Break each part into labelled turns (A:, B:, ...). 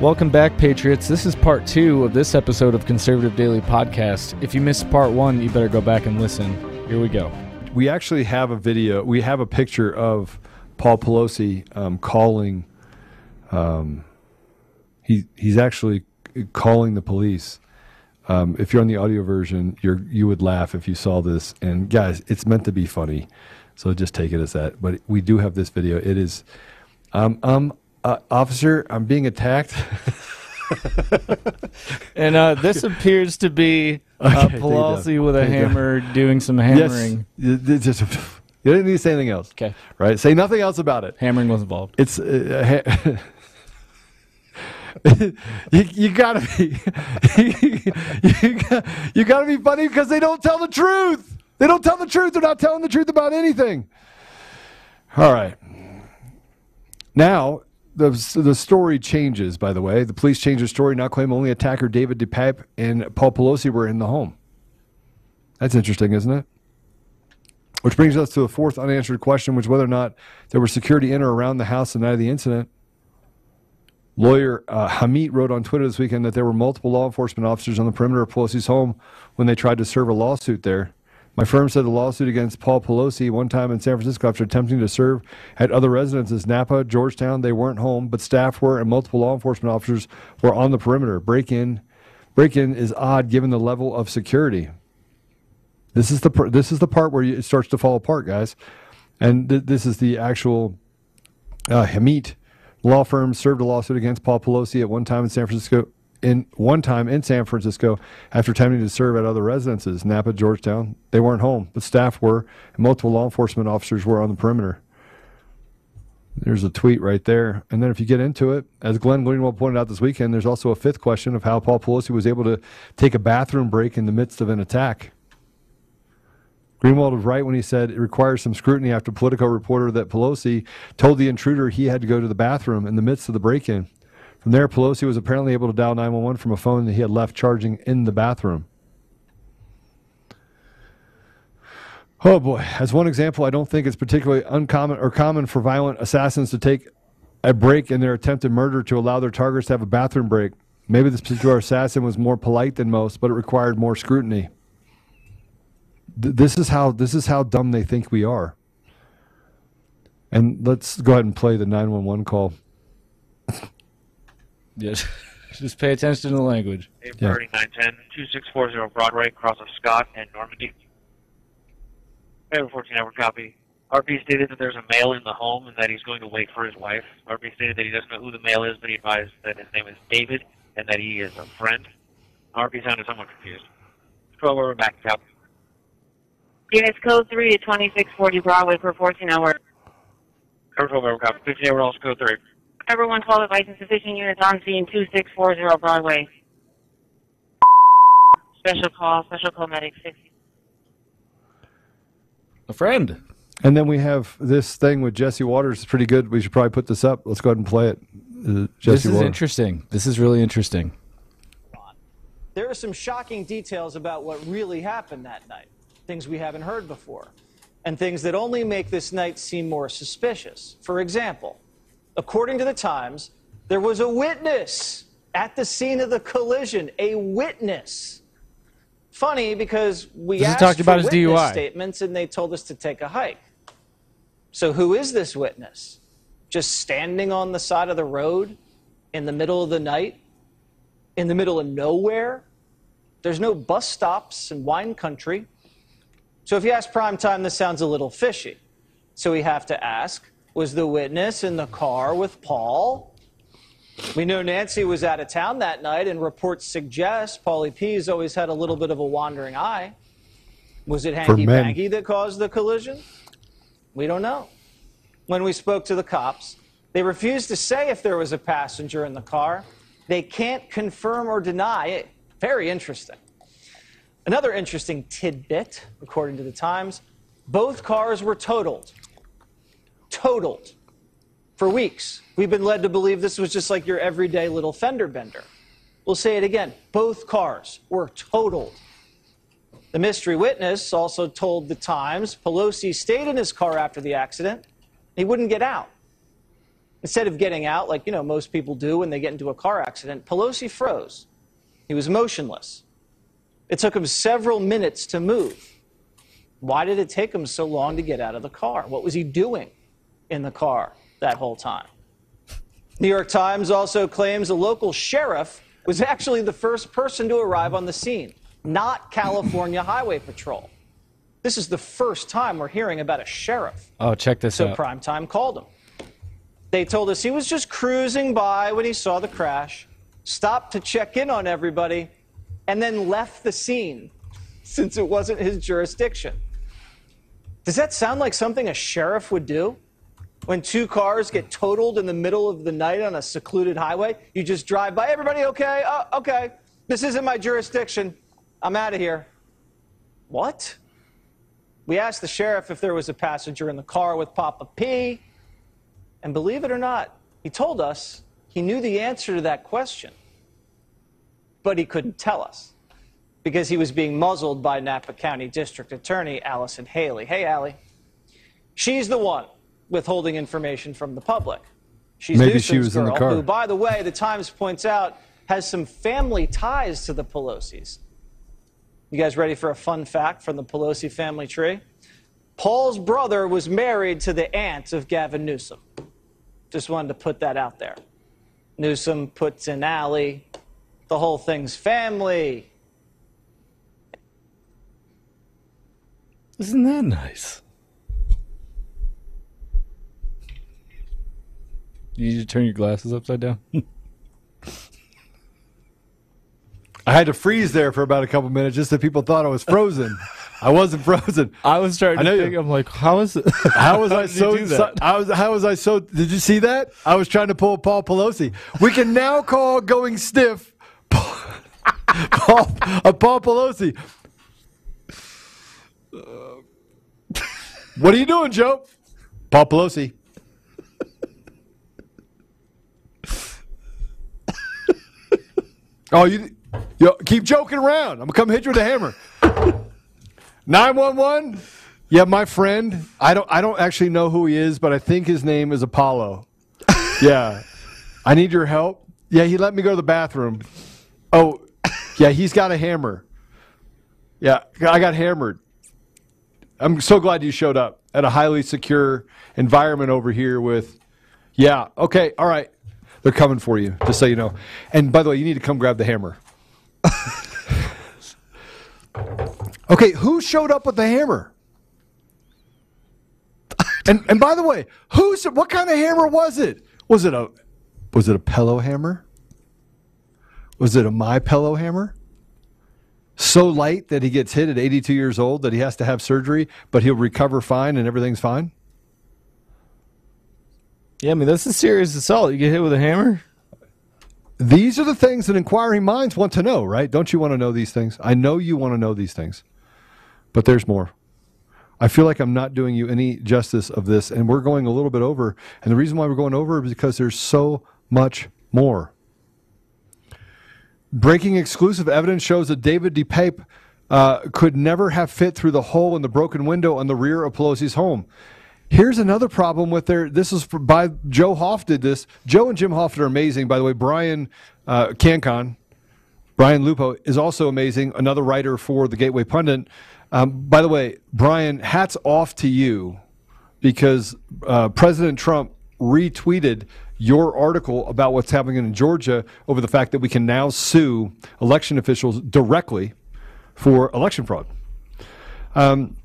A: Welcome back, Patriots. This is part two of this episode of Conservative Daily Podcast. If you missed part one, you better go back and listen. Here we go.
B: We actually have a video. We have a picture of Paul Pelosi um, calling. Um, he he's actually calling the police. Um, if you're on the audio version, you're you would laugh if you saw this. And guys, it's meant to be funny, so just take it as that. But we do have this video. It is, um, um, uh, officer, I'm being attacked.
A: And uh, this appears to be uh,
B: Okay,
A: Pelosi with a
B: Take it down.
A: hammer doing some hammering.
B: Yes. Just- You didn't need to say anything else.
A: Okay.
B: Right. Say nothing else about it.
A: Hammering was involved.
B: It's uh, ha- you, you gotta be you, got, you gotta be funny because they don't tell the truth. They don't tell the truth. They're not telling the truth about anything. All right. Now the the story changes. By the way, the police changed their story. Now claim only attacker David DePape and Paul Pelosi were in the home. That's interesting, isn't it? Which brings us to a fourth unanswered question, which whether or not there was security in or around the house the night of the incident. Lawyer uh, Hamid wrote on Twitter this weekend that there were multiple law enforcement officers on the perimeter of Pelosi's home when they tried to serve a lawsuit there. My firm said the lawsuit against Paul Pelosi one time in San Francisco after attempting to serve at other residences, Napa, Georgetown, they weren't home, but staff were and multiple law enforcement officers were on the perimeter. Break in, break in is odd given the level of security. This is the this is the part where it starts to fall apart, guys. And th- this is the actual uh, Hamit law firm served a lawsuit against Paul Pelosi at one time in San Francisco. In one time in San Francisco, after attempting to serve at other residences, Napa, Georgetown, they weren't home, but staff were, and multiple law enforcement officers were on the perimeter. There's a tweet right there. And then if you get into it, as Glenn Greenwald pointed out this weekend, there's also a fifth question of how Paul Pelosi was able to take a bathroom break in the midst of an attack. Greenwald was right when he said it requires some scrutiny after Politico reporter that Pelosi told the intruder he had to go to the bathroom in the midst of the break in. From there, Pelosi was apparently able to dial 911 from a phone that he had left charging in the bathroom. Oh boy. As one example, I don't think it's particularly uncommon or common for violent assassins to take a break in their attempted murder to allow their targets to have a bathroom break. Maybe this particular assassin was more polite than most, but it required more scrutiny. Th- this is how this is how dumb they think we are. And let's go ahead and play the 911 call.
A: Yes. Just pay attention to the language.
B: Yeah.
C: Priority 910, 2640 Broadway, cross of Scott and Normandy. Over 14 hour copy. RP stated that there's a male in the home and that he's going to wait for his wife. RP stated that he doesn't know who the male is, but he advised that his name is David and that he is a friend. RP sounded somewhat confused. 12 over back, copy.
D: Units code 3 to 2640 Broadway for 14 hour.
C: Cover 12 over copy. 15 over also code 3.
D: Ever 112 advice insufficient units on scene 2640 Broadway. Special call, special call medic 60.
A: A friend.
B: And then we have this thing with Jesse Watters. It's pretty good. We should probably put this up. Let's go ahead and play it. Uh, Jesse
A: this is
B: Watters.
A: interesting. This is really interesting.
E: There are some shocking details about what really happened that night, things we haven't heard before, and things that only make this night seem more suspicious. For example, according to the Times, there was a witness at the scene of the collision, a witness. Funny because we
A: This is
E: asked
A: talking about
E: for
A: his
E: witness
A: DUI.
E: statements and they told us to take a hike. So who is this witness? Just standing on the side of the road in the middle of the night? in the middle of nowhere. There's no bus stops in wine country. So if you ask prime time, this sounds a little fishy. So we have to ask was the witness in the car with Paul? We know Nancy was out of town that night, and reports suggest Paulie P's always had a little bit of a wandering eye. Was it hanky panky that caused the collision? We don't know. When we spoke to the cops, they refused to say if there was a passenger in the car. They can't confirm or deny it. Very interesting. Another interesting tidbit, according to the Times, both cars were totaled. Totaled. For weeks, we've been led to believe this was just like your everyday little fender bender. We'll say it again. Both cars were totaled. The mystery witness also told the Times Pelosi stayed in his car after the accident. He wouldn't get out. Instead of getting out like, you know, most people do when they get into a car accident, Pelosi froze. He was motionless. It took him several minutes to move. Why did it take him so long to get out of the car? What was he doing in the car that whole time? New York Times also claims a local sheriff was actually the first person to arrive on the scene, not California Highway Patrol. This is the first time we're hearing about a sheriff.
A: Oh, check this out.
E: So
A: out.
E: Primetime called him. They told us he was just cruising by when he saw the crash, stopped to check in on everybody, and then left the scene since it wasn't his jurisdiction. Does that sound like something a sheriff would do? When two cars get totaled in the middle of the night on a secluded highway, you just drive by. Everybody okay? Oh, okay. This isn't my jurisdiction. I'm out of here. What? We asked the sheriff if there was a passenger in the car with Papa P. And believe it or not, he told us he knew the answer to that question, but he couldn't tell us because he was being muzzled by Napa County District Attorney Allison Haley. Hey, Allie. She's the one withholding information from the public. She's
B: Maybe she
E: Newsom's
B: was in the
E: girl,
B: car.
E: Who, by the way, the Times points out has some family ties to the Pelosi's. You guys ready for a fun fact from the Pelosi family tree? Paul's brother was married to the aunt of Gavin Newsom. Just wanted to put that out there. Newsom puts in Alley. The whole thing's family.
A: Isn't that nice? You need to turn your glasses upside down.
B: I had to freeze there for about a couple minutes just so people thought I was frozen. I wasn't frozen.
A: I was starting
B: I
A: to
B: know
A: think.
B: you-
A: I'm like, how is it?
B: How was I so?
A: that?
B: I was. How was I so? Did you see that? I was trying to pull Paul Pelosi. We can now call going stiff Paul, Paul, uh, Paul Pelosi. Uh, what are you doing, Joe? Paul Pelosi. Oh, you, you keep joking around. I'm gonna come hit you with a hammer. Nine one one. Yeah, my friend. I don't. I don't actually know who he is, but I think his name is Apollo. yeah, I need your help. Yeah, he let me go to the bathroom. Oh, yeah, he's got a hammer. Yeah, I got hammered. I'm so glad you showed up at a highly secure environment over here with. Yeah. Okay. All right. They're coming for you, just so you know. And by the way, you need to come grab the hammer. okay, who showed up with the hammer? And and by the way, who's what kind of hammer was it? Was it a was it a pillow hammer? Was it a my pillow hammer? So light that he gets hit at 82 years old that he has to have surgery, but he'll recover fine and everything's fine?
A: Yeah, I mean that's a serious assault. You get hit with a hammer.
B: These are the things that inquiring minds want to know, right? Don't you want to know these things? I know you want to know these things. But there's more. I feel like I'm not doing you any justice of this, and we're going a little bit over. And the reason why we're going over is because there's so much more. Breaking exclusive evidence shows that David DePape uh, could never have fit through the hole in the broken window on the rear of Pelosi's home. Here's another problem with their. This is for, by Joe Hoft did this. Joe and Jim Hoft are amazing. By the way, Brian uh, Cancon, Brian Lupo is also amazing. Another writer for the Gateway Pundit. Um, by the way, Brian, hats off to you because uh, President Trump retweeted your article about what's happening in Georgia over the fact that we can now sue election officials directly for election fraud. Um,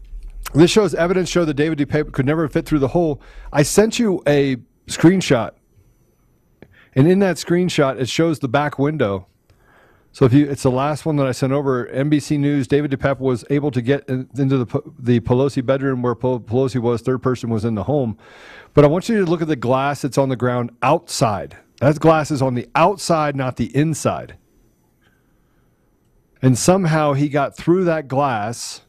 B: this shows evidence show that David DePape could never fit through the hole. I sent you a screenshot, and in that screenshot, it shows the back window. So if you, it's the last one that I sent over. NBC News. David DePape was able to get in, into the the Pelosi bedroom where Pelosi was. Third person was in the home, but I want you to look at the glass that's on the ground outside. That glass is on the outside, not the inside. And somehow he got through that glass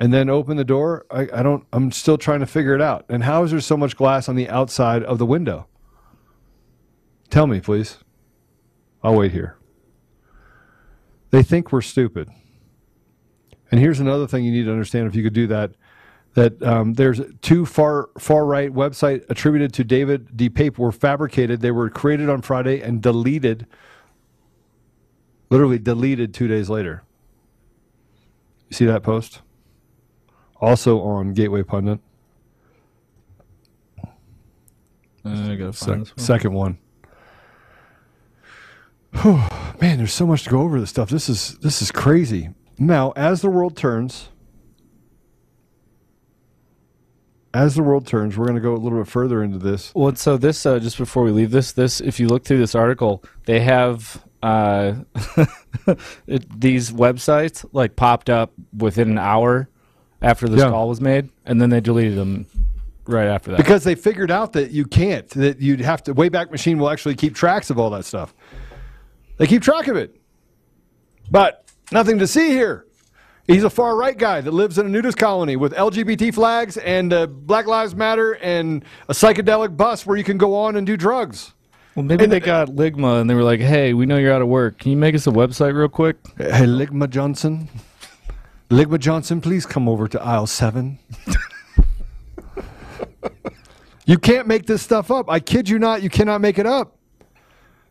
B: and then open the door. I, I don't. I'm still trying to figure it out. And how is there so much glass on the outside of the window? Tell me, please. I'll wait here. They think we're stupid. And here's another thing you need to understand if you could do that. that um, there's two far far right website attributed to David DePape were fabricated. They were created on Friday and deleted, literally deleted two days later. You see that post? Also on Gateway Pundit.
A: I gotta find
B: Sec-
A: this one.
B: second one. Whew, Man, there's so much to go over this stuff. This is this is crazy. Now, as the world turns, as the world turns, we're going to go a little bit further into this.
A: Well, so this uh, just before we leave this, this if you look through this article, they have uh, it, these websites like popped up within an hour after this
B: Yeah.
A: call was made, and then they deleted them right after that.
B: Because they figured out that you can't, that you'd have to, Wayback Machine will actually keep tracks of all that stuff. They keep track of it. But nothing to see here. He's a far right guy that lives in a nudist colony with LGBT flags and uh, Black Lives Matter and a psychedelic bus where you can go on and do drugs.
A: well, maybe
B: and-
A: they got Ligma and they were like, "Hey, we know you're out of work. Can you make us a website real quick?"
B: Hey, Ligma Johnson. Ligma Johnson, please come over to aisle seven. you can't make this stuff up. I kid you not, you cannot make it up.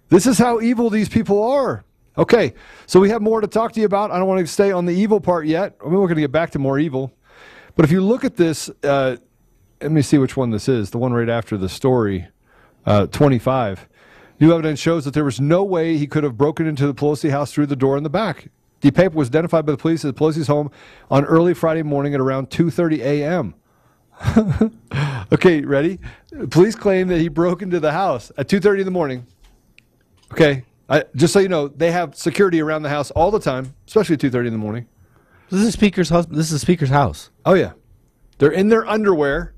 B: This is how evil these people are. Okay, so we have more to talk to you about. I don't want to stay on the evil part yet. I mean, we're going to get back to more evil. But if you look at this, uh, let me see which one this is. The one right after the story, uh, 25. New evidence shows that there was no way he could have broken into the Pelosi house through the door in the back. DePape was identified by the police at Pelosi's home on early Friday morning at around 2:30 a.m. okay, ready? Police claim that he broke into the house at 2:30 in the morning. Okay, I, just so you know, they have security around the house all the time, especially at 2:30 in the morning.
A: This is speaker's husband. This is the speaker's house.
B: Oh yeah, they're in their underwear.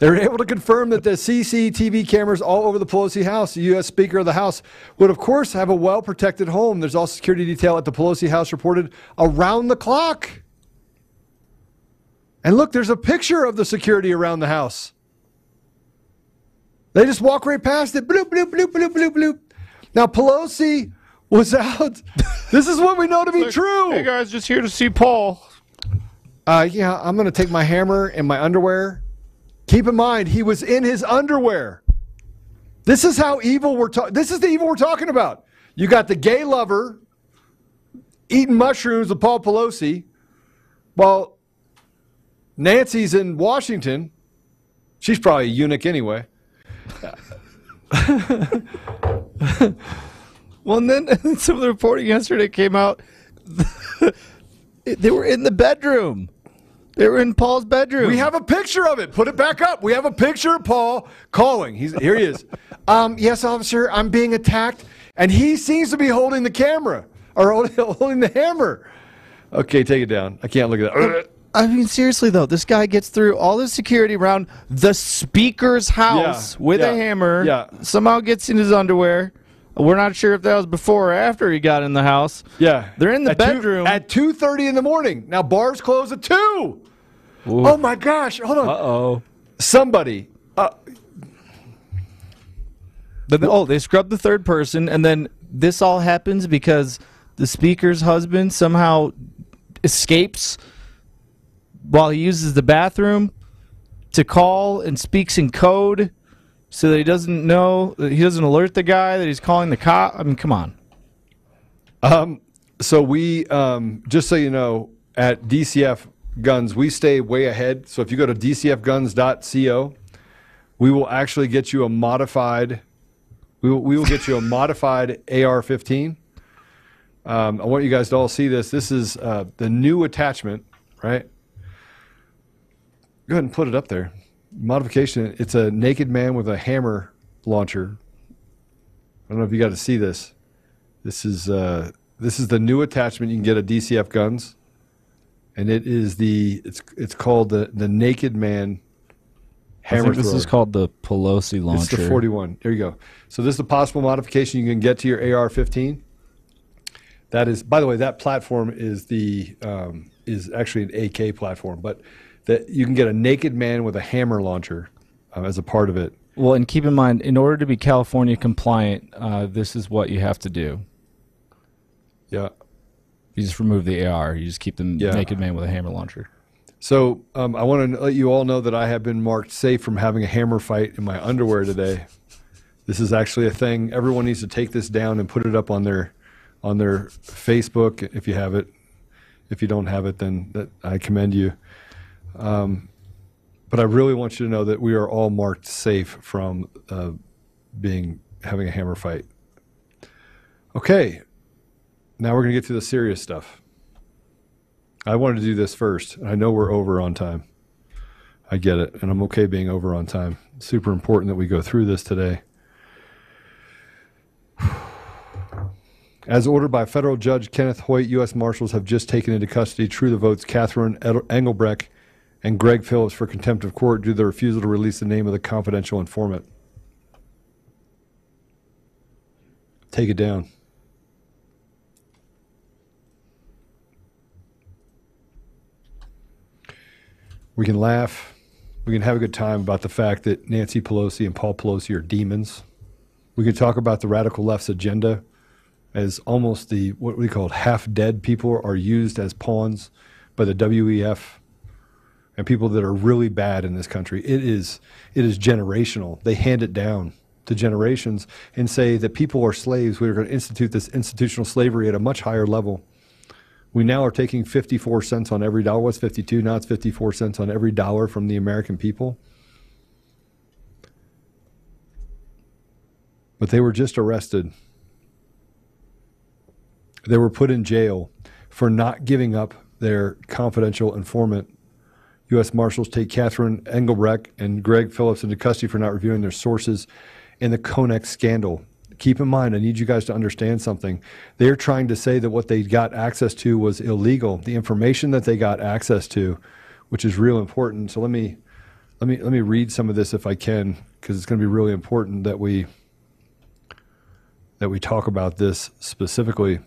B: They're able to confirm that the CCTV cameras all over the Pelosi house, the U.S. Speaker of the House, would of course have a well protected home. There's also security detail at the Pelosi house reported around the clock. And look, there's a picture of the security around the house. They just walk right past it. Bloop, bloop, bloop, bloop, bloop, bloop. Now, Pelosi was out. this is what we know to be true.
A: Hey guys, just here to see Paul.
B: Uh, yeah, I'm going to take my hammer and my underwear. Keep in mind, he was in his underwear. This is how evil we're talking. This is the evil we're talking about. You got the gay lover eating mushrooms with Paul Pelosi, while Nancy's in Washington. She's probably a eunuch anyway.
A: Well, and then some of the reporting yesterday came out. they were in the bedroom. They were in Paul's bedroom.
B: We have a picture of it. Put it back up. We have a picture of Paul calling. He's here. He is. Um, yes, officer. I'm being attacked, and he seems to be holding the camera or holding, holding the hammer. Okay, take it down. I can't look at that.
A: I mean, seriously though, this guy gets through all the security around the speaker's house
B: Yeah,
A: with
B: yeah,
A: a hammer.
B: yeah.
A: Somehow gets in his underwear. We're not sure if that was before or after he got in the house.
B: Yeah,
A: They're in the
B: At two-
A: bedroom.
B: at two thirty in the morning. Now bars close at two. Oh my gosh! Hold on.
A: Uh oh.
B: Somebody. Uh,
A: oh, they scrubbed the third person, and then this all happens because the speaker's husband somehow escapes while he uses the bathroom to call and speaks in code so that he doesn't know that he doesn't alert the guy that he's calling the cop. I mean, come on.
B: Um, so we, um, just so you know, at DCF Guns, we stay way ahead. So if you go to dcfguns.co, we will actually get you a modified. We will, we will get you a modified AR-15. Um, I want you guys to all see this. This is uh, the new attachment, right? Go ahead and put it up there. Modification. It's a naked man with a hammer launcher. I don't know if you got to see this. This is uh, this is the new attachment you can get at DCF Guns, and it is the it's it's called the the Naked Man
A: I
B: hammer
A: think this
B: thrower.
A: is called the Pelosi launcher.
B: It's the 41. There you go. So this is a possible modification you can get to your AR-15. That is, by the way, that platform is the um, is actually an AK platform, but that you can get a naked man with a hammer launcher uh, as a part of it.
A: Well, and keep in mind, in order to be California compliant, uh, this is what you have to do.
B: Yeah.
A: You just remove the AR. You just keep the
B: Yeah.
A: naked man with a hammer launcher.
B: So um, I want to let you all know that I have been marked safe from having a hammer fight in my underwear today. This is actually a thing. Everyone needs to take this down and put it up on their on their Facebook if you have it. If you don't have it, then that, I commend you. Um, but I really want you to know that we are all marked safe from uh, being having a hammer fight. Okay, now we're going to get to the serious stuff. I wanted to do this first. I know we're over on time. I get it, and I'm okay being over on time. It's super important that we go through this today. As ordered by federal judge Kenneth Hoyt, U.S. Marshals have just taken into custody True the Vote's Catherine Engelbrecht and Greg Phillips for contempt of court due to the refusal to release the name of the confidential informant. Take it down. We can laugh. We can have a good time about the fact that Nancy Pelosi and Paul Pelosi are demons. We can talk about the radical left's agenda as almost the what we call half dead people are used as pawns by the WEF and people that are really bad in this country. It is it is generational. They hand it down to generations and say that people are slaves. We are going to institute this institutional slavery at a much higher level. We now are taking 54 cents on every dollar. What's 52? Now it's 54 cents on every dollar from the American people. But they were just arrested. They were put in jail for not giving up their confidential informant. U.S. Marshals take Catherine Engelbrecht and Greg Phillips into custody for not reviewing their sources in the Konnech scandal keep in mind, I need you guys to understand something. They're trying to say that what they got access to was illegal. The information that they got access to, which is real important. So let me let me let me read some of this if I can, because it's going to be really important that we that we talk about this specifically.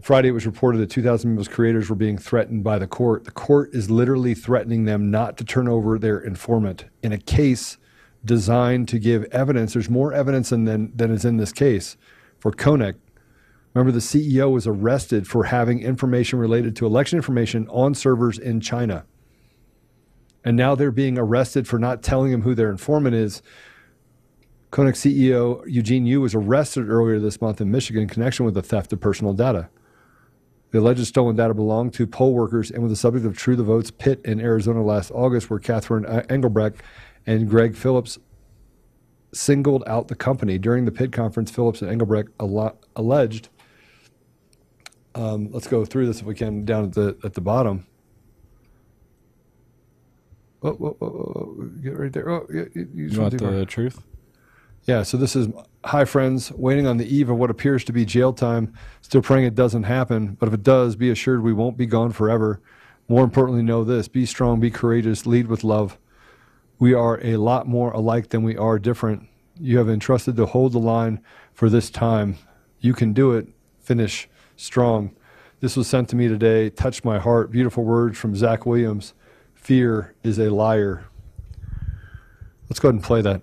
B: Friday, it was reported that 2,000 Mules creators were being threatened by the court. The court is literally threatening them not to turn over their informant in a case designed to give evidence. There's more evidence than, than, is in this case for Konnech. Remember, the CEO was arrested for having information related to election information on servers in China. And now they're being arrested for not telling him who their informant is. Konnech CEO Eugene Yu was arrested earlier this month in Michigan in connection with the theft of personal data. The alleged stolen data belonged to poll workers and was the subject of True the Vote's pit in Arizona last August, where Catherine Engelbrecht and Greg Phillips singled out the company. During the Pit conference, Phillips and Engelbrecht alleged, um, let's go through this if we can down at the, at the bottom. Oh, oh, oh, oh get right there. Oh, yeah, you,
A: you want the truth?
B: Yeah, so this is hi friends, waiting on the eve of what appears to be jail time, still praying it doesn't happen, but if it does, be assured we won't be gone forever. More importantly, know this be strong, be courageous, lead with love we are a lot more alike than we are different. You have entrusted to hold the line for this time. You can do it. Finish strong. This was sent to me today. Touched my heart. Beautiful words from Zach Williams. Fear is a liar. Let's go ahead and play that.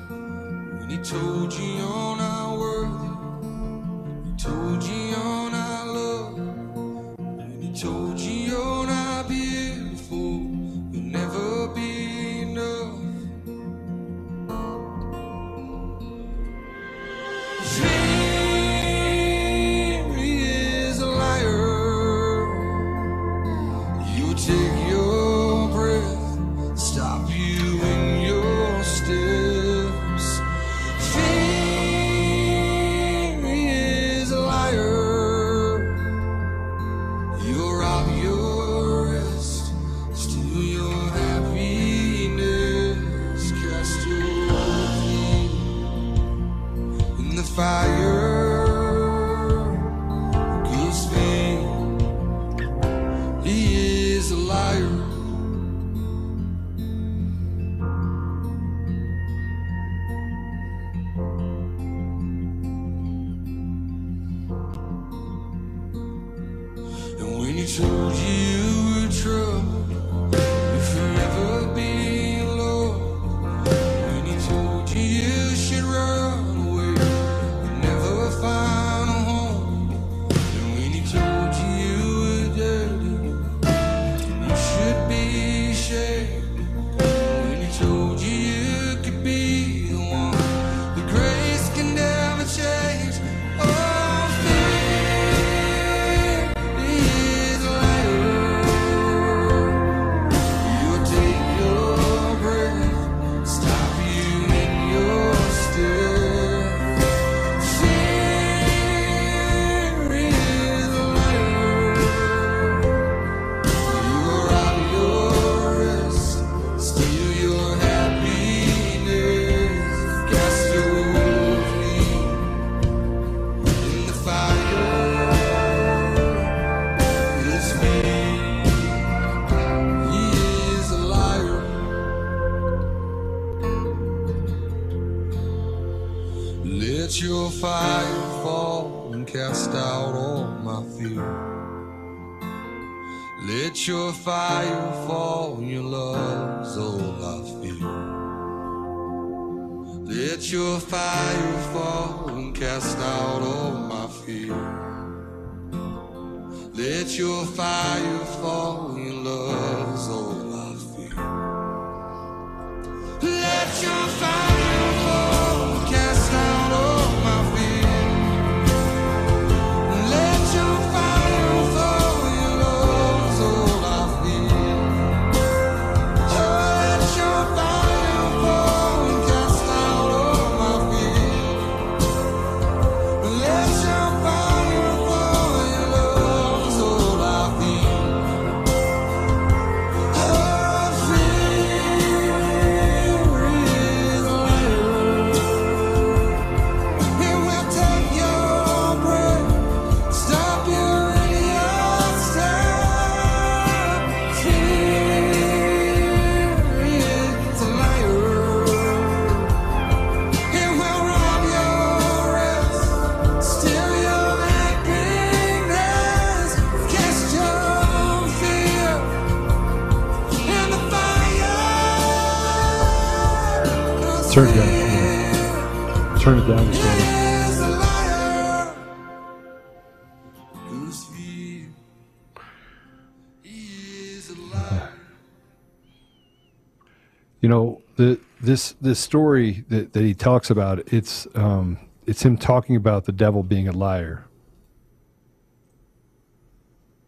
B: this this story that, that he talks about, it's um, it's him talking about the devil being a liar.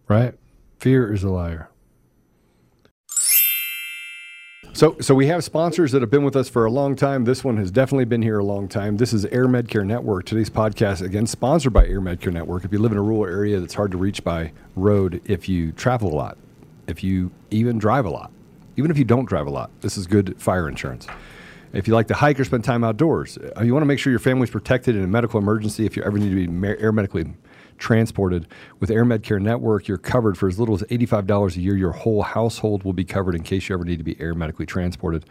B: Right? Fear is a liar. So, so we have sponsors that have been with us for a long time. This one has definitely been here a long time. This is Air Medcare Network. Today's podcast, again, sponsored by Air Medcare Network. If you live in a rural area that's hard to reach by road, if you travel a lot, if you even drive a lot, even if you don't drive a lot, this is good fire insurance. If you like to hike or spend time outdoors, uh, you want to make sure your family's protected in a medical emergency. If you ever need to be air medically transported with Air Medcare Network, you're covered for as little as $85 a year. Your whole household will be covered in case you ever need to be air medically transported.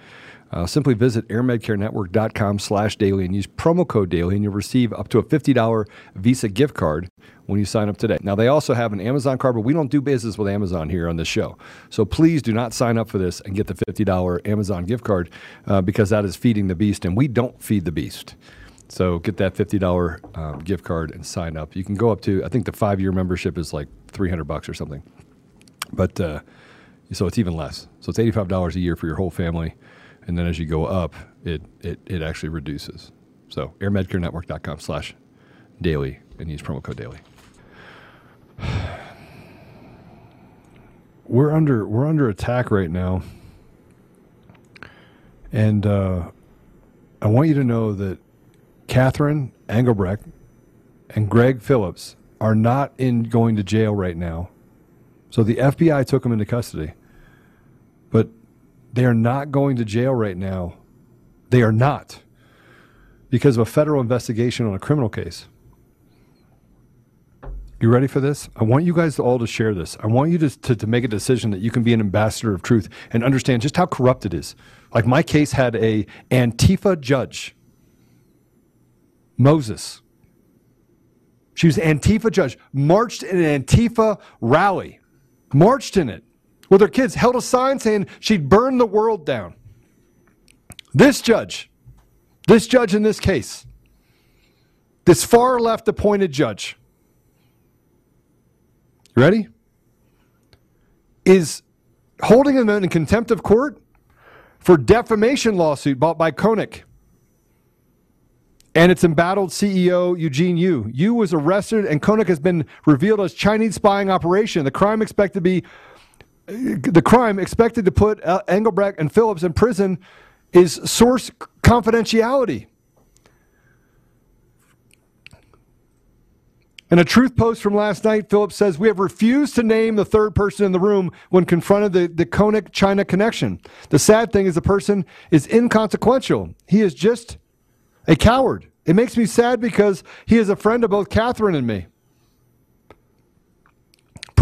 B: Uh, simply visit airmedcarenetwork.com slash daily and use promo code daily and you'll receive up to a $50 Visa gift card when you sign up today. Now, they also have an Amazon card, but we don't do business with Amazon here on this show. So please do not sign up for this and get the $50 Amazon gift card uh, because that is feeding the beast, and we don't feed the beast. So get that $50 um, gift card and sign up. You can go up to, I think the five year membership is like 300 bucks or something. But uh, so it's even less. So it's $85 a year for your whole family. And then as you go up, it, it, it actually reduces. So airmedcarenetwork.com slash daily and use promo code daily. We're under we're under attack right now, and uh, I want you to know that Catherine Engelbrecht and Greg Phillips are not in going to jail right now. So the FBI took them into custody, but they are not going to jail right now. They are not because of a federal investigation on a criminal case. You ready for this? I want you guys all to share this. I want you to, to, to make a decision that you can be an ambassador of truth and understand just how corrupt it is. Like my case had a Antifa judge, Moses. She was Antifa judge, marched in an Antifa rally marched in it with her kids, held a sign saying she'd burn the world down. This judge, this judge in this case, this far left appointed judge, ready? Is holding him in contempt of court for defamation lawsuit bought by Konnech and its embattled CEO Eugene Yu. Yu was arrested, and Konnech has been revealed as Chinese spying operation. The crime expected to be the crime expected to put Engelbrecht and Phillips in prison is source confidentiality. In a truth post from last night, Phillips says, We have refused to name the third person in the room when confronted the, the Konnech China connection. The sad thing is the person is inconsequential. He is just a coward. It makes me sad because he is a friend of both Catherine and me.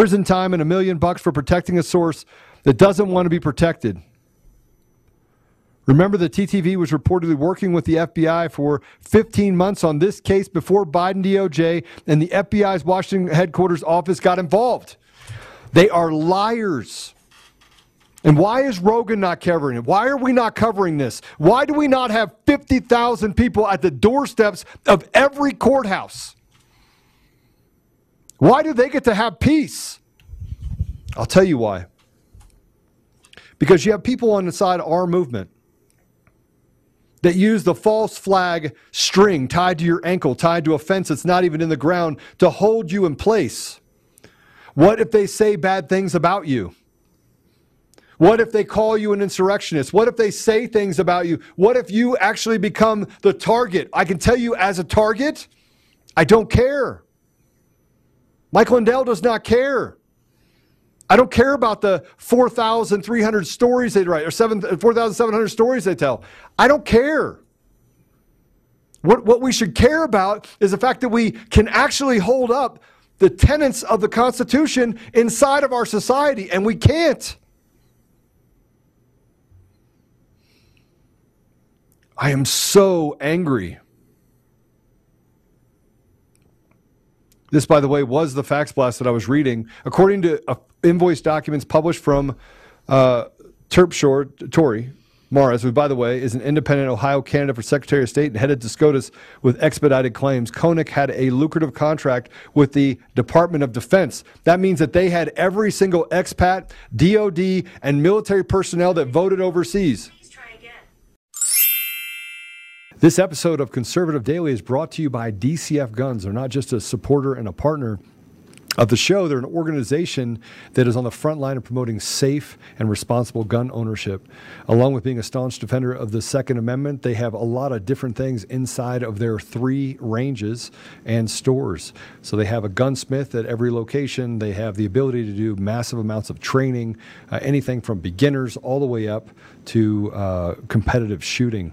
B: Prison time and a million bucks for protecting a source that doesn't want to be protected. Remember that TTV was reportedly working with the FBI for 15 months on this case before Biden DOJ and the FBI's Washington headquarters office got involved. They are liars. And why is Rogan not covering it? Why are we not covering this? Why do we not have 50,000 people at the doorsteps of every courthouse? Why do they get to have peace? I'll tell you why. Because you have people on the side of our movement that use the false flag string tied to your ankle, tied to a fence that's not even in the ground to hold you in place. What if they say bad things about you? What if they call you an insurrectionist? What if they say things about you? What if you actually become the target? I can tell you as a target, I don't care. Mike Lindell does not care. I don't care about the 4,300 stories they write or 4,700 stories they tell. I don't care. What, what we should care about is the fact that we can actually hold up the tenets of the Constitution inside of our society, and we can't. I am so angry. This, by the way, was the fax blast that I was reading. According to uh, invoice documents published from uh, Terpsehore, Tory, Maras, who, by the way, is an independent Ohio candidate for Secretary of State and headed to SCOTUS with expedited claims. Konnech had a lucrative contract with the Department of Defense. That means that they had every single expat, DOD, and military personnel that voted overseas. This episode of Conservative Daily is brought to you by DCF Guns. They're not just a supporter and a partner of the show, they're an organization that is on the front line of promoting safe and responsible gun ownership. Along with being a staunch defender of the Second Amendment, they have a lot of different things inside of their three ranges and stores. So they have a gunsmith at every location, they have the ability to do massive amounts of training, uh, anything from beginners all the way up to uh, competitive shooting.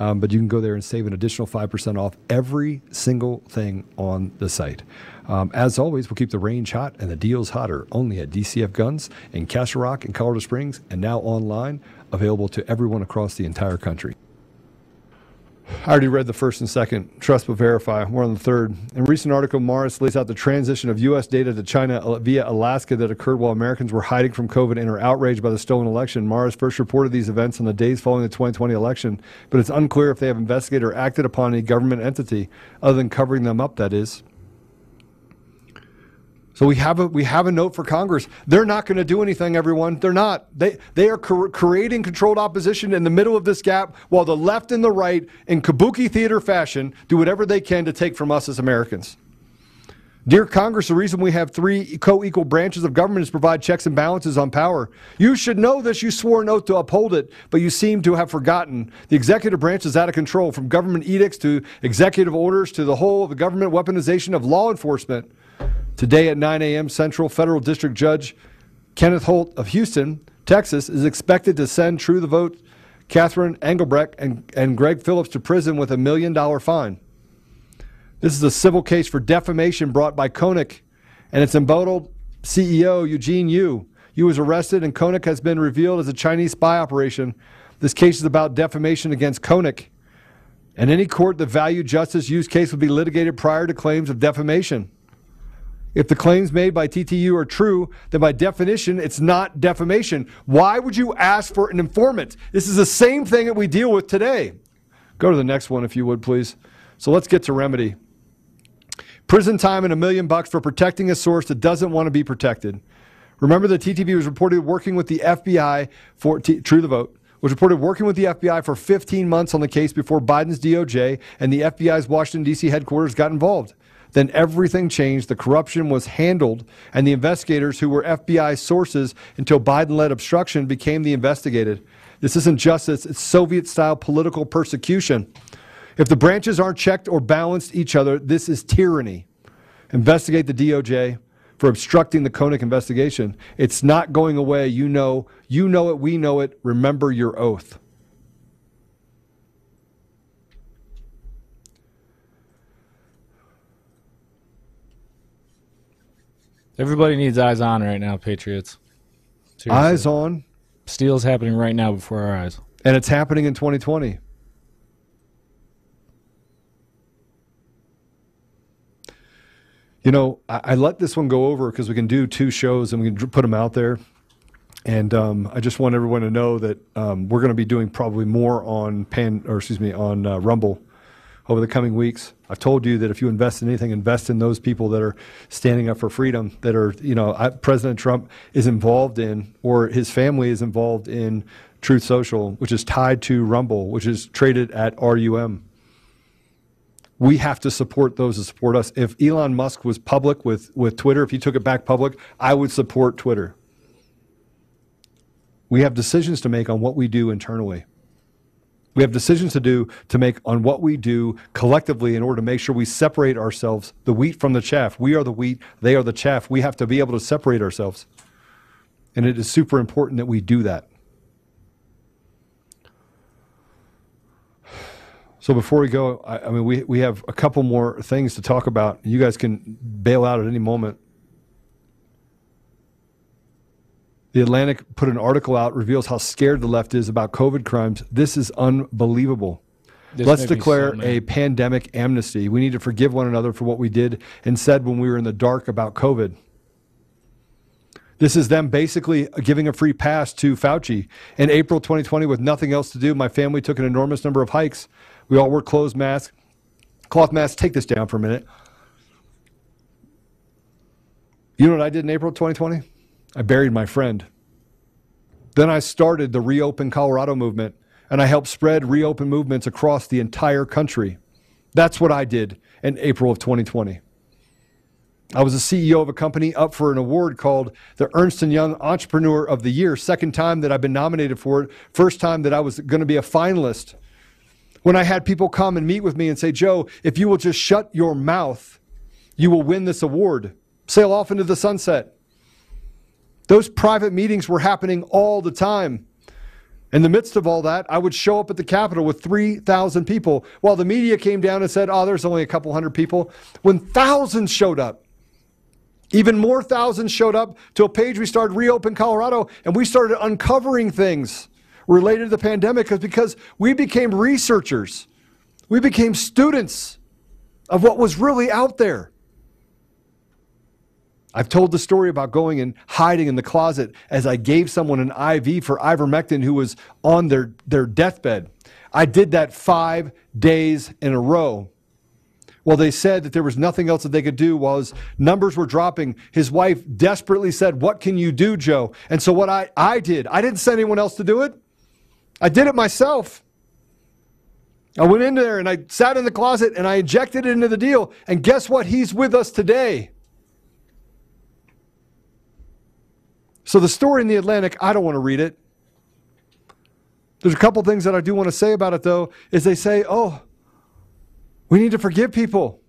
B: Um, but you can go there and save an additional 5% off every single thing on the site. Um, as always, we'll keep the range hot and the deals hotter only at DCF Guns in Castle Rock and Colorado Springs and now online, available to everyone across the entire country. I already read the first and second. Trust but verify. We're on the third. In a recent article, Maras lays out the transition of U.S. data to China via Alaska that occurred while Americans were hiding from COVID and are outraged by the stolen election. Maras first reported these events on the days following the 2020 election, but it's unclear if they have investigated or acted upon any government entity, other than covering them up, that is. So we have a we have a note for Congress. They're not going to do anything, everyone. They're not. They they are cr- creating controlled opposition in the middle of this gap, while the left and the right, in kabuki theater fashion, do whatever they can to take from us as Americans. Dear Congress, the reason we have three co equal branches of government is to provide checks and balances on power. You should know this. You swore an oath to uphold it, but you seem to have forgotten. The executive branch is out of control, from government edicts to executive orders to the whole of the government weaponization of law enforcement. Today at 9 a.m., Central Federal District Judge Kenneth Hoyt of Houston, Texas, is expected to send True the Vote Catherine Engelbrecht and, and Greg Phillips to prison with a million dollar fine. This is a civil case for defamation brought by Konnech and its embattled CEO, Eugene Yu. Yu was arrested, and Konnech has been revealed as a Chinese spy operation. This case is about defamation against Konnech. And any court that valued justice, Yu's case would be litigated prior to claims of defamation. If the claims made by TTV are true, then by definition, it's not defamation. Why would you ask for an informant? This is the same thing that we deal with today. Go to the next one, if you would, please. So let's get to remedy. Prison time and a million bucks for protecting a source that doesn't want to be protected. Remember that TTV was reported working with the FBI for T- True the Vote was reported working with the FBI for 15 months on the case before Biden's DOJ and the FBI's Washington D.C. headquarters got involved. Then everything changed. The corruption was handled, and the investigators who were FBI sources until Biden led obstruction became the investigated. This isn't justice, it's Soviet style political persecution. If the branches aren't checked or balanced each other, this is tyranny. Investigate the DOJ for obstructing the Konnech investigation. It's not going away. You know, you know it, we know it. Remember your oath.
A: Everybody needs eyes on right now, Patriots. Seriously.
B: Eyes on,
A: Steel's happening right now before our eyes.
B: and it's happening in 2020. You know, I, I let this one go over because we can do two shows and we can put them out there. And um, I just want everyone to know that um, we're going to be doing probably more on Pan, or excuse me, on uh, Rumble over the coming weeks. I've told you that if you invest in anything, invest in those people that are standing up for freedom, that are, you know, I, President Trump is involved in, or his family is involved in Truth Social, which is tied to Rumble, which is traded at RUM. We have to support those that support us. If Elon Musk was public with, with Twitter, if he took it back public, I would support Twitter. We have decisions to make on what we do internally. We have decisions to do to make on what we do collectively in order to make sure we separate ourselves, the wheat from the chaff. We are the wheat, they are the chaff. We have to be able to separate ourselves. And it is super important that we do that. So before we go, I, I mean, we, we have a couple more things to talk about. You guys can bail out at any moment. The Atlantic put an article out, reveals how scared the left is about COVID crimes. This is unbelievable.
A: This
B: Let's declare
A: so
B: a pandemic amnesty. We need to forgive one another for what we did and said when we were in the dark about COVID. This is them basically giving a free pass to Fauci. In April 2020, with nothing else to do, my family took an enormous number of hikes. We all wore closed masks, cloth masks. Take this down for a minute. You know what I did in April 2020? I buried my friend. Then I started the Reopen Colorado movement, and I helped spread reopen movements across the entire country. That's what I did in April of 2020. I was a CEO of a company up for an award called the Ernst & Young Entrepreneur of the Year. Second time that I've been nominated for it. First time that I was going to be a finalist. When I had people come and meet with me and say, Joe, if you will just shut your mouth, you will win this award. Sail off into the sunset. Those private meetings were happening all the time. In the midst of all that, I would show up at the Capitol with 3,000 people while the media came down and said, oh, there's only a couple hundred people. When thousands showed up, even more thousands showed up to a page we started Reopen Colorado, and we started uncovering things related to the pandemic because we became researchers. We became students of what was really out there. I've told the story about going and hiding in the closet as I gave someone an IV for ivermectin who was on their, their deathbed. I did that five days in a row. Well, they said that there was nothing else that they could do while his numbers were dropping, his wife desperately said, What can you do, Joe? And so what I, I did, I didn't send anyone else to do it. I did it myself. I went in there and I sat in the closet and I injected it into the deal. And guess what? He's with us today. So the story in the Atlantic, I don't want to read it. There's a couple things that I do want to say about it though, is they say, "Oh, we need to forgive people."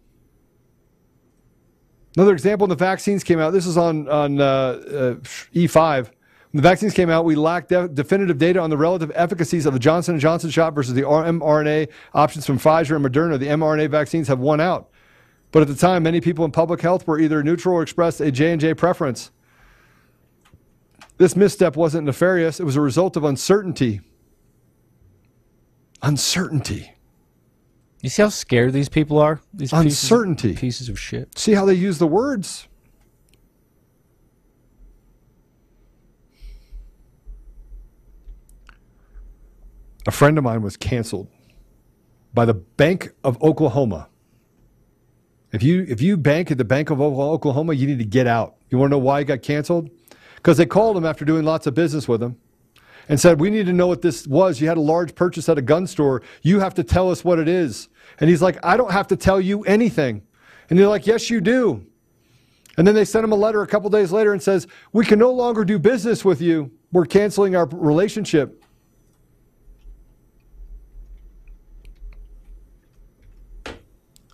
B: Another example when the vaccines came out. This is on on uh, uh, E5. When the vaccines came out, we lacked de- definitive data on the relative efficacies of the Johnson & Johnson shot versus the mRNA options from Pfizer and Moderna. The mRNA vaccines have won out. But at the time, many people in public health were either neutral or expressed a J&J preference. This misstep wasn't nefarious. It was a result of uncertainty. Uncertainty.
A: You see how scared these people are? These
B: Uncertainty.
A: Pieces of, pieces of shit.
B: See how they use the words. A friend of mine was canceled by the Bank of Oklahoma. If you if you bank at the Bank of Oklahoma, you need to get out. You want to know why he got canceled? Because they called him after doing lots of business with him and said, We need to know what this was. You had a large purchase at a gun store. You have to tell us what it is. And he's like, I don't have to tell you anything. And they're like, Yes, you do. And then they sent him a letter a couple days later and says, We can no longer do business with you. We're canceling our relationship.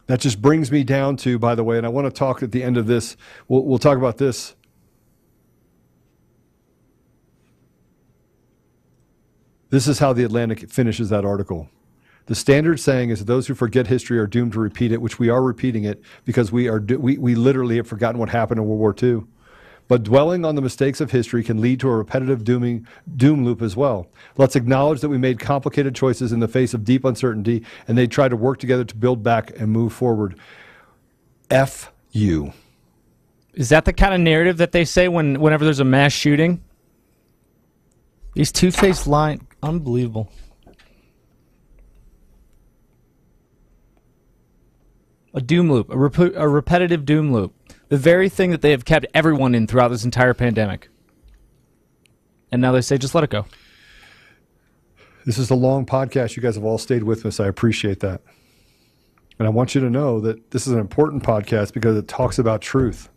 B: That just brings me down to, by the way, and I want to talk at the end of this. We'll, we'll talk about this. This is how the Atlantic finishes that article. The standard saying is that those who forget history are doomed to repeat it, which we are repeating it because we are we, we literally have forgotten what happened in World War II. But dwelling on the mistakes of history can lead to a repetitive dooming, doom loop as well. Let's acknowledge that we made complicated choices in the face of deep uncertainty, and they try to work together to build back and move forward. F you.
A: Is that the kind of narrative that they say when whenever there's a mass shooting? These two-faced line, unbelievable. A doom loop, a, rep- a repetitive doom loop. The very thing that they have kept everyone in throughout this entire pandemic. And now they say, just let it go.
B: This is a long podcast. You guys have all stayed with us. I appreciate that. And I want you to know that this is an important podcast because it talks about truth.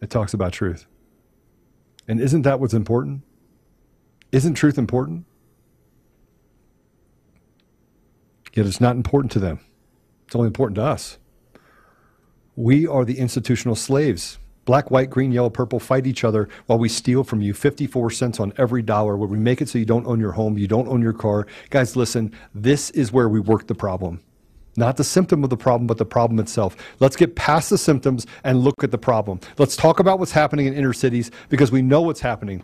B: It talks about truth. And isn't that what's important? Isn't truth important? Yet it's not important to them. It's only important to us. We are the institutional slaves. Black, white, green, yellow, purple fight each other while we steal from you 54 cents on every dollar where we make it so you don't own your home, you don't own your car. Guys, listen, this is where we work the problem. Not the symptom of the problem, but the problem itself. Let's get past the symptoms and look at the problem. Let's talk about what's happening in inner cities because we know what's happening.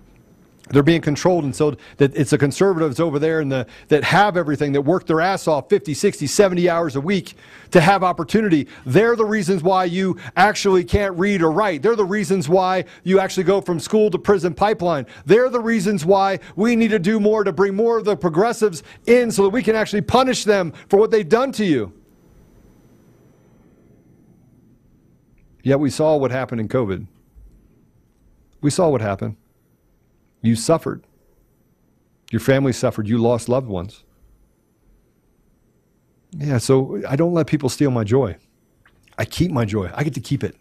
B: They're being controlled, and so that it's the conservatives over there and the, that have everything, that work their ass off 50, 60, 70 hours a week to have opportunity. They're the reasons why you actually can't read or write. They're the reasons why you actually go from school to prison pipeline. They're the reasons why we need to do more to bring more of the progressives in so that we can actually punish them for what they've done to you. Yet we saw what happened in COVID. We saw what happened. You suffered. Your family suffered. You lost loved ones. Yeah, so I don't let people steal my joy. I keep my joy. I get to keep it.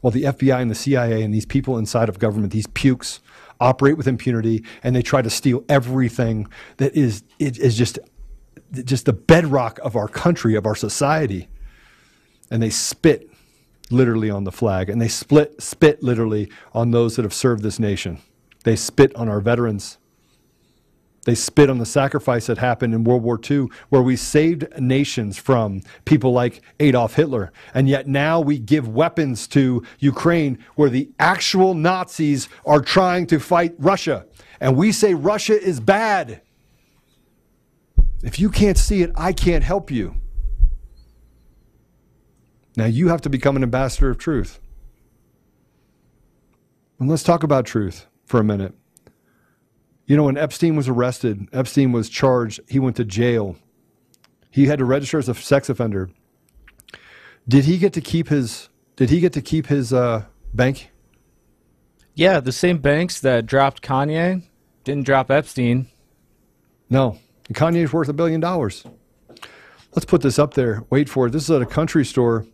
B: While the FBI and the CIA and these people inside of government, these pukes, operate with impunity and they try to steal everything that is, it is just, just the bedrock of our country, of our society. And they spit literally on the flag and they split, spit literally on those that have served this nation. They spit on our veterans. They spit on the sacrifice that happened in World War II, where we saved nations from people like Adolf Hitler. And yet now we give weapons to Ukraine, where the actual Nazis are trying to fight Russia. And we say Russia is bad. If you can't see it, I can't help you. Now you have to become an ambassador of truth. And let's talk about truth for a minute. You know, when Epstein was arrested, Epstein was charged, he went to jail He had to register as a sex offender. Did he get to keep his? Did he get to keep his uh, bank?
A: Yeah, the same banks that dropped Kanye didn't drop Epstein.
B: No. Kanye's worth a billion dollars. Let's put this up there. Wait for it. This is at a country store.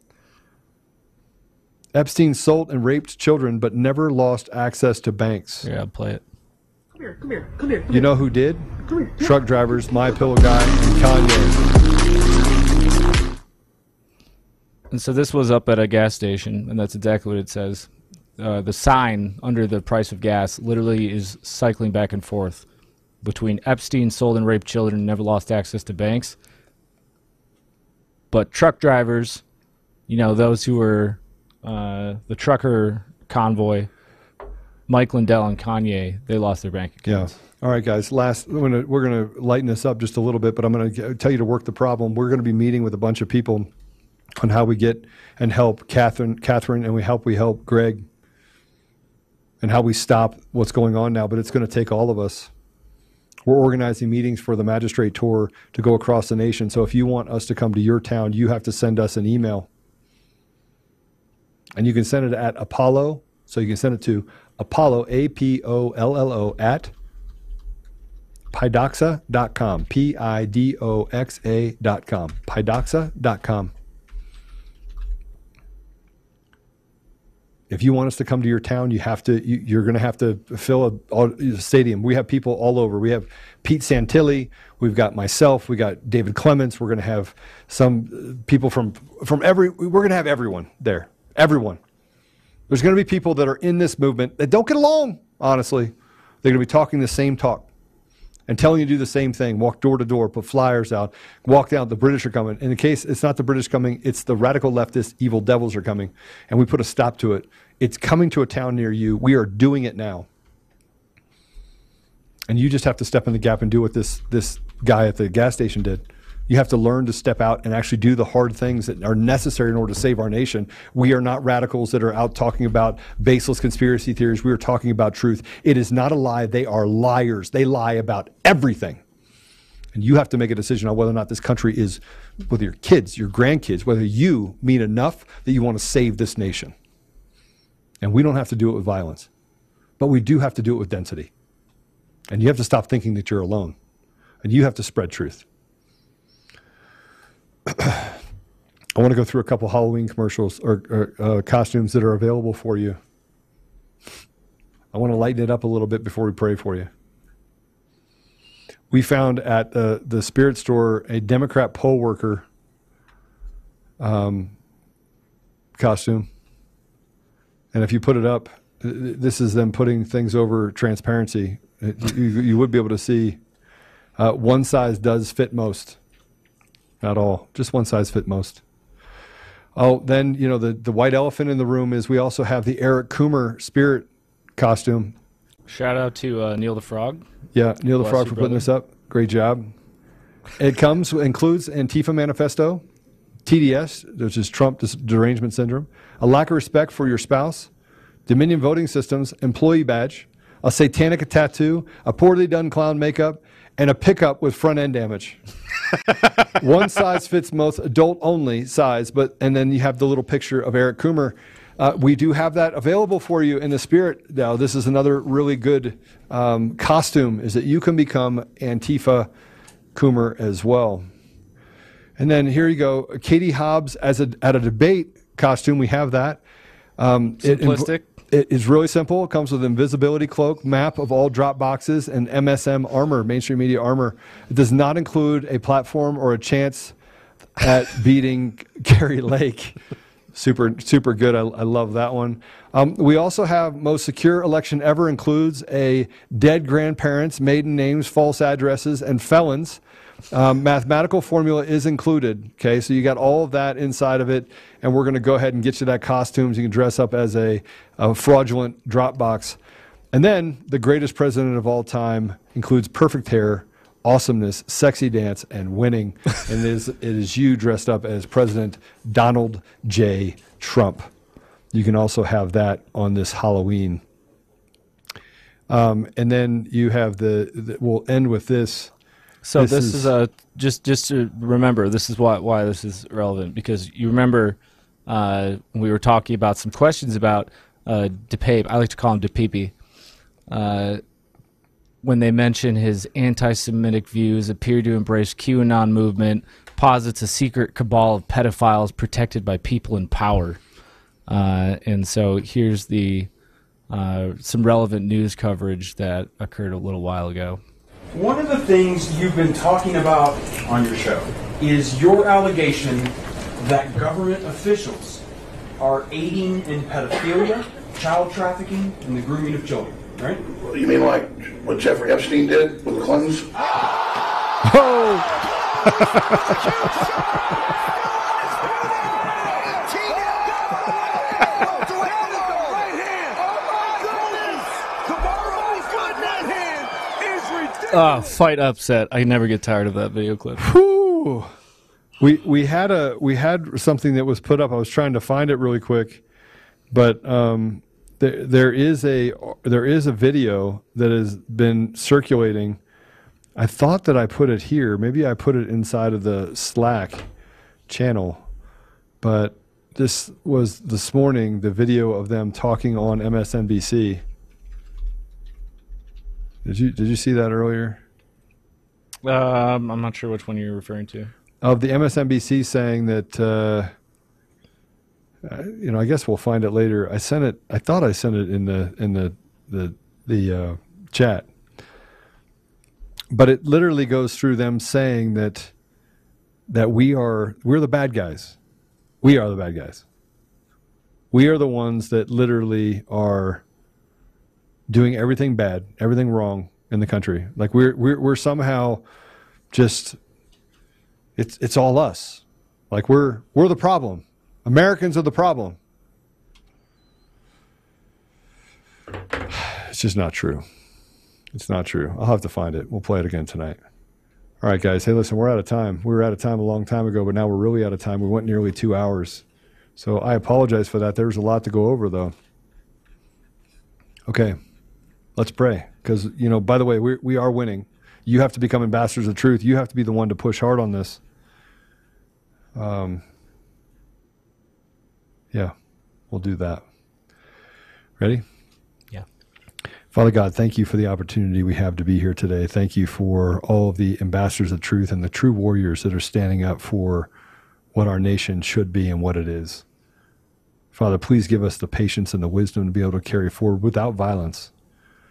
B: Epstein sold and raped children, but never lost access to banks.
A: Yeah, I'll play it.
F: Come here, come here, come here. Come
B: You know who did?
F: Come here.
B: Truck drivers, My Pillow Guy, and Kanye.
A: And so this was up at a gas station, and that's exactly what it says. Uh, the sign under the price of gas literally is cycling back and forth between Epstein sold and raped children, never lost access to banks. But truck drivers, you know, those who were uh, the trucker convoy, Mike Lindell and Kanye, they lost their bank accounts. Yeah.
B: All right, guys. Last, we're gonna we're gonna lighten this up just a little bit, but I'm gonna tell you to work the problem. We're gonna be meeting with a bunch of people on how we get and help Catherine, Catherine, and we help we help Greg, and how we stop what's going on now. But it's going to take all of us. We're organizing meetings for the magistrate tour to go across the nation. So if you want us to come to your town, you have to send us an email. And you can send it at Apollo. So you can send it to Apollo, A P O L L O, at pidoxa.com. P I D O X A.com. Pidoxa.com. If you want us to come to your town, you have to. You, you're going to have to fill a, a stadium. We have people all over. We have Pete Santilli. We've got myself. We got David Clements. We're going to have some uh, people from from every. We're going to have everyone there. Everyone. There's going to be people that are in this movement that don't get along. Honestly, they're going to be talking the same talk and telling you to do the same thing walk door to door put flyers out walk down the british are coming. In the case it's not the british coming it's the radical leftist evil devils are coming and we put a stop to it. It's coming to a town near you. We are doing it now. And you just have to step in the gap and do what this this guy at the gas station did you have to learn to step out and actually do the hard things that are necessary in order to save our nation. We are not radicals that are out talking about baseless conspiracy theories. We are talking about truth. It is not a lie. They are liars. They lie about everything. And you have to make a decision on whether or not this country is, whether your kids, your grandkids, whether you mean enough that you want to save this nation. And we don't have to do it with violence, but we do have to do it with density. And you have to stop thinking that you're alone. And you have to spread truth. I want to go through a couple Halloween commercials or, or uh, costumes that are available for you. I want to lighten it up a little bit before we pray for you. We found at the, the Spirit Store a Democrat poll worker um, costume. And if you put it up, th- th- this is them putting things over transparency. You, you would be able to see uh, one size does fit most. Not all, just one size fit most. Oh, then you know the the white elephant in the room is we also have the Eric Coomer spirit costume.
A: Shout out to uh, Neil the Frog.
B: Yeah, Neil the Frog for putting
A: brother.
B: this up. Great job. It comes includes Antifa manifesto, TDS, which is Trump derangement syndrome, a lack of respect for your spouse, Dominion voting systems, employee badge, a satanic tattoo, a poorly done clown makeup, and a pickup with front end damage. One size fits most, adult only size, but and then you have the little picture of Eric Coomer. Uh, we do have that available for you in the spirit. Now, this is another really good um, costume: is that you can become Antifa Coomer as well. And then here you go, Katie Hobbs as a at a debate costume. We have that. Um,
A: Simplistic.
B: it is really simple. It comes with invisibility cloak, map of all drop boxes, and MSM armor, mainstream media armor. It does not include a platform or a chance at beating Kari Lake. Super, super good. I, I love that one. Um, we also have most secure election ever includes a dead grandparents, maiden names, false addresses, and felons. Um, mathematical formula is included. Okay, so you got all of that inside of it, and we're going to go ahead and get you that costumes. You can dress up as a, a fraudulent Dropbox, and then the greatest president of all time includes perfect hair, awesomeness, sexy dance, and winning. and it is it is you dressed up as President Donald J. Trump. You can also have that on this Halloween. Um, and then you have the, the. We'll end with this.
A: So
B: This
A: this,
B: is-
A: is, a just just to remember this is why why this is relevant because you remember uh, we were talking about some questions about uh, DePape. I like to call him DePepe. Uh, when they mention his anti-Semitic views, appear to embrace QAnon movement, posits a secret cabal of pedophiles protected by people in power. Uh, and so here's the uh, some relevant news coverage that occurred a little while ago.
G: One of the things you've been talking about on your show is your allegation that government officials are aiding in pedophilia, child trafficking, and the grooming of children, right?
H: You mean like what Jeffrey Epstein did with the Clintons?
A: Oh, fight upset. I never get tired of that video clip.
B: Whew. We we had a we had something that was put up. I was trying to find it really quick, but um, there there is a there is a video that has been circulating. I thought that I put it here. Maybe I put it inside of the Slack channel, but this was this morning. The video of them talking on MSNBC. Did you did you see that earlier?
A: Um, I'm not sure which one you're referring to.
B: of the MSNBC saying that, uh, uh, you know, I guess we'll find it later. I sent it. I thought I sent it in the in the the the uh, chat, but it literally goes through them saying that that we are we're the bad guys. We are the bad guys. We are the ones that literally are doing everything bad, everything wrong in the country. Like we're we're we're somehow just it's it's all us. Like we're we're the problem. Americans are the problem. It's just not true. It's not true. I'll have to find it. We'll play it again tonight. All right, guys. Hey, listen, we're out of time. We were out of time a long time ago, but now we're really out of time. We went nearly two hours. So I apologize for that. There's a lot to go over, though. Okay, let's pray. Because, you know, by the way, we, we are winning. You have to become ambassadors of truth. You have to be the one to push hard on this. Um, yeah, we'll do that. Ready?
A: Yeah.
B: Father God, thank you for the opportunity we have to be here today. Thank you for all of the ambassadors of truth and the true warriors that are standing up for what our nation should be and what it is. Father, please give us the patience and the wisdom to be able to carry forward without violence.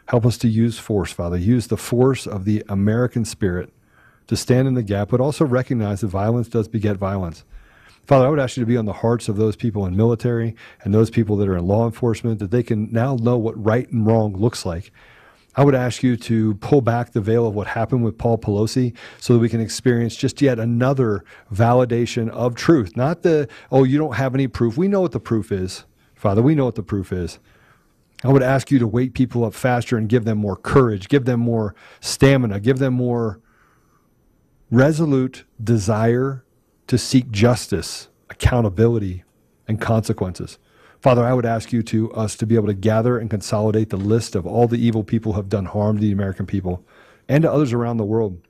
B: Help us to use force, Father. Use the force of the American spirit to stand in the gap, but also recognize that violence does beget violence. Father, I would ask you to be on the hearts of those people in military and those people that are in law enforcement, that they can now know what right and wrong looks like. I would ask you to pull back the veil of what happened with Paul Pelosi so that we can experience just yet another validation of truth. Not the, oh, you don't have any proof. We know what the proof is, Father. We know what the proof is. I would ask you to wake people up faster and give them more courage, give them more stamina, give them more resolute desire to seek justice, accountability, and consequences. Father, I would ask you to us to be able to gather and consolidate the list of all the evil people who have done harm to the American people and to others around the world.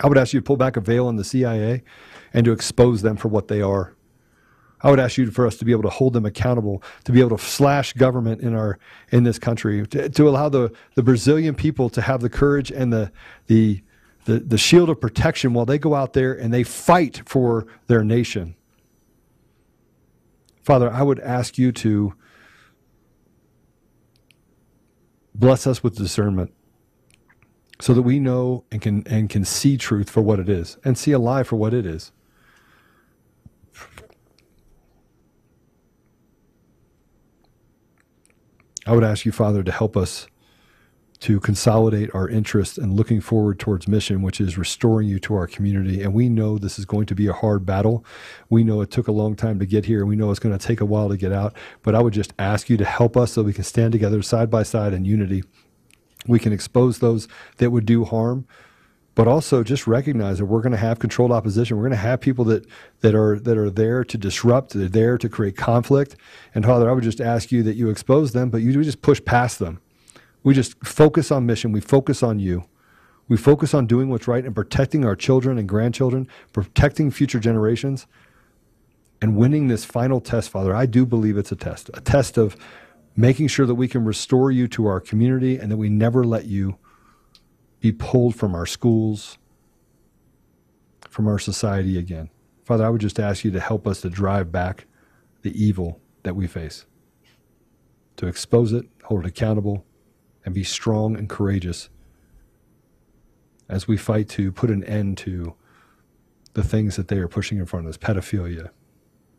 B: I would ask you to pull back a veil on the CIA and to expose them for what they are. I would ask you for us to be able to hold them accountable, to be able to slash government in our in this country, to, to allow the, the Brazilian people to have the courage and the the the, the shield of protection while they go out there and they fight for their nation. Father, I would ask you to bless us with discernment so that we know and can and can see truth for what it is and see a lie for what it is. I would ask you, Father, to help us to consolidate our interest and looking forward towards mission, which is restoring you to our community. And we know this is going to be a hard battle. We know it took a long time to get here, and we know it's going to take a while to get out. But I would just ask you to help us so we can stand together side by side in unity. We can expose those that would do harm, but also just recognize that we're going to have controlled opposition. We're going to have people that that are that are there to disrupt. They're there to create conflict. And Father, I would just ask you that you expose them, but you just push past them. We just focus on mission. We focus on you. we focus on doing what's right and protecting our children and grandchildren, protecting future generations, and winning this final test, Father, I do believe it's a test, a test of making sure that we can restore you to our community and that we never let you be pulled from our schools, from our society again. Father, I would just ask you to help us to drive back the evil that we face, to expose it, hold it accountable, and be strong and courageous as we fight to put an end to the things that they are pushing in front of us pedophilia,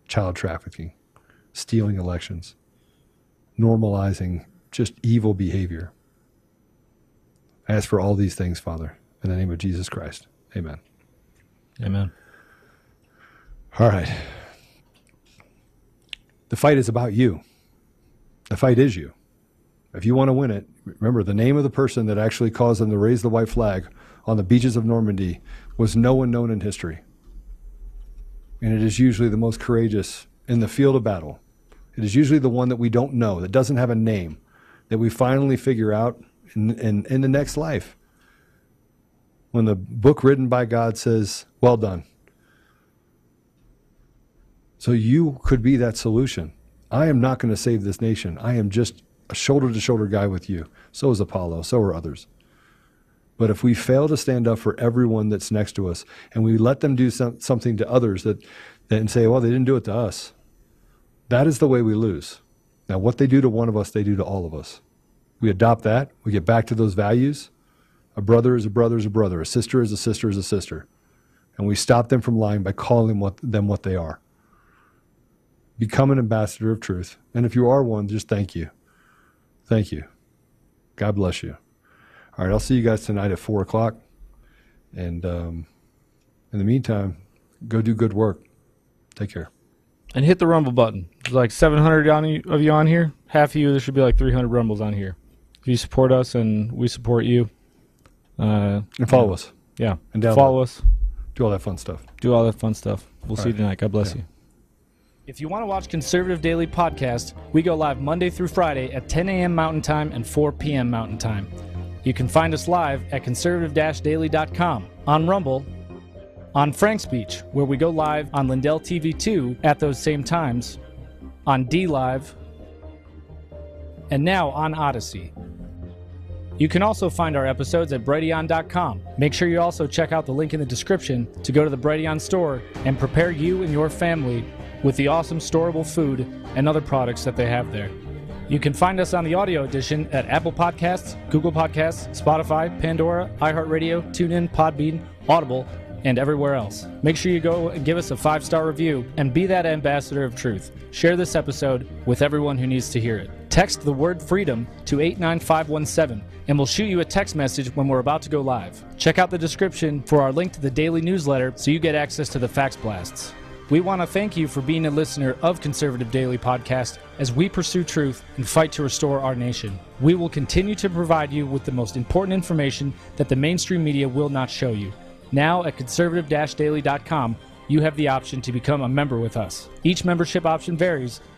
B: child trafficking, stealing elections, normalizing just evil behavior. I ask for all these things, Father, in the name of Jesus Christ. Amen.
I: Amen.
B: All right. The fight is about you. The fight is you. If you want to win it, remember the name of the person that actually caused them to raise the white flag on the beaches of Normandy was no one known in history. And it is usually the most courageous in the field of battle. It is usually the one that we don't know, that doesn't have a name, that we finally figure out in, in, in the next life. When the book written by God says, Well done. So you could be that solution. I am not going to save this nation. I am just a shoulder to shoulder guy with you. So is Apollo. So are others. But if we fail to stand up for everyone that's next to us and we let them do some, something to others that, that and say, well, they didn't do it to us, that is the way we lose. Now, what they do to one of us, they do to all of us. We adopt that. We get back to those values. A brother is a brother is a brother. A sister is a sister is a sister. And we stop them from lying by calling what, them what they are. Become an ambassador of truth. And if you are one, just thank you. Thank you. God bless you. All right, I'll see you guys tonight at four o'clock. And um, in the meantime, go do good work. Take care.
I: And hit the rumble button. There's like 700 on you, of you on here. Half of you, there should be like 300 rumbles on here. If you support us and we support you, uh,
B: And follow us.
I: yeah,
B: And download.
I: follow us.
B: Do all that fun stuff.
I: Do all that fun stuff. We'll
B: All
I: see you tonight. God bless
B: Yeah.
I: you. If you want to watch Conservative Daily Podcast, we go live Monday through Friday at 10 a.m. Mountain Time and 4 p.m. Mountain Time. You can find us live at conservative-daily.com, on Rumble, on FrankSpeech, where we go live on Lindell TV 2 at those same times, on DLive, and now on Odysee. You can also find our episodes at Brighteon.com. Make sure you also check out the link in the description to go to the Brighteon store and prepare you and your family with the awesome storable food and other products that they have there. You can find us on the audio edition at Apple Podcasts, Google Podcasts, Spotify, Pandora, iHeartRadio, TuneIn, Podbean, Audible, and everywhere else. Make sure you go and give us a five star review and be that ambassador of truth. Share this episode with everyone who needs to hear it. Text the word freedom to 89517 and we'll shoot you a text message when we're about to go live. Check out the description for our link to the daily newsletter so you get access to the fax blasts. We want to thank you for being a listener of Conservative Daily Podcast as we pursue truth and fight to restore our nation. We will continue to provide you with the most important information that the mainstream media will not show you. Now at conservative daily.com, you have the option to become a member with us. Each membership option varies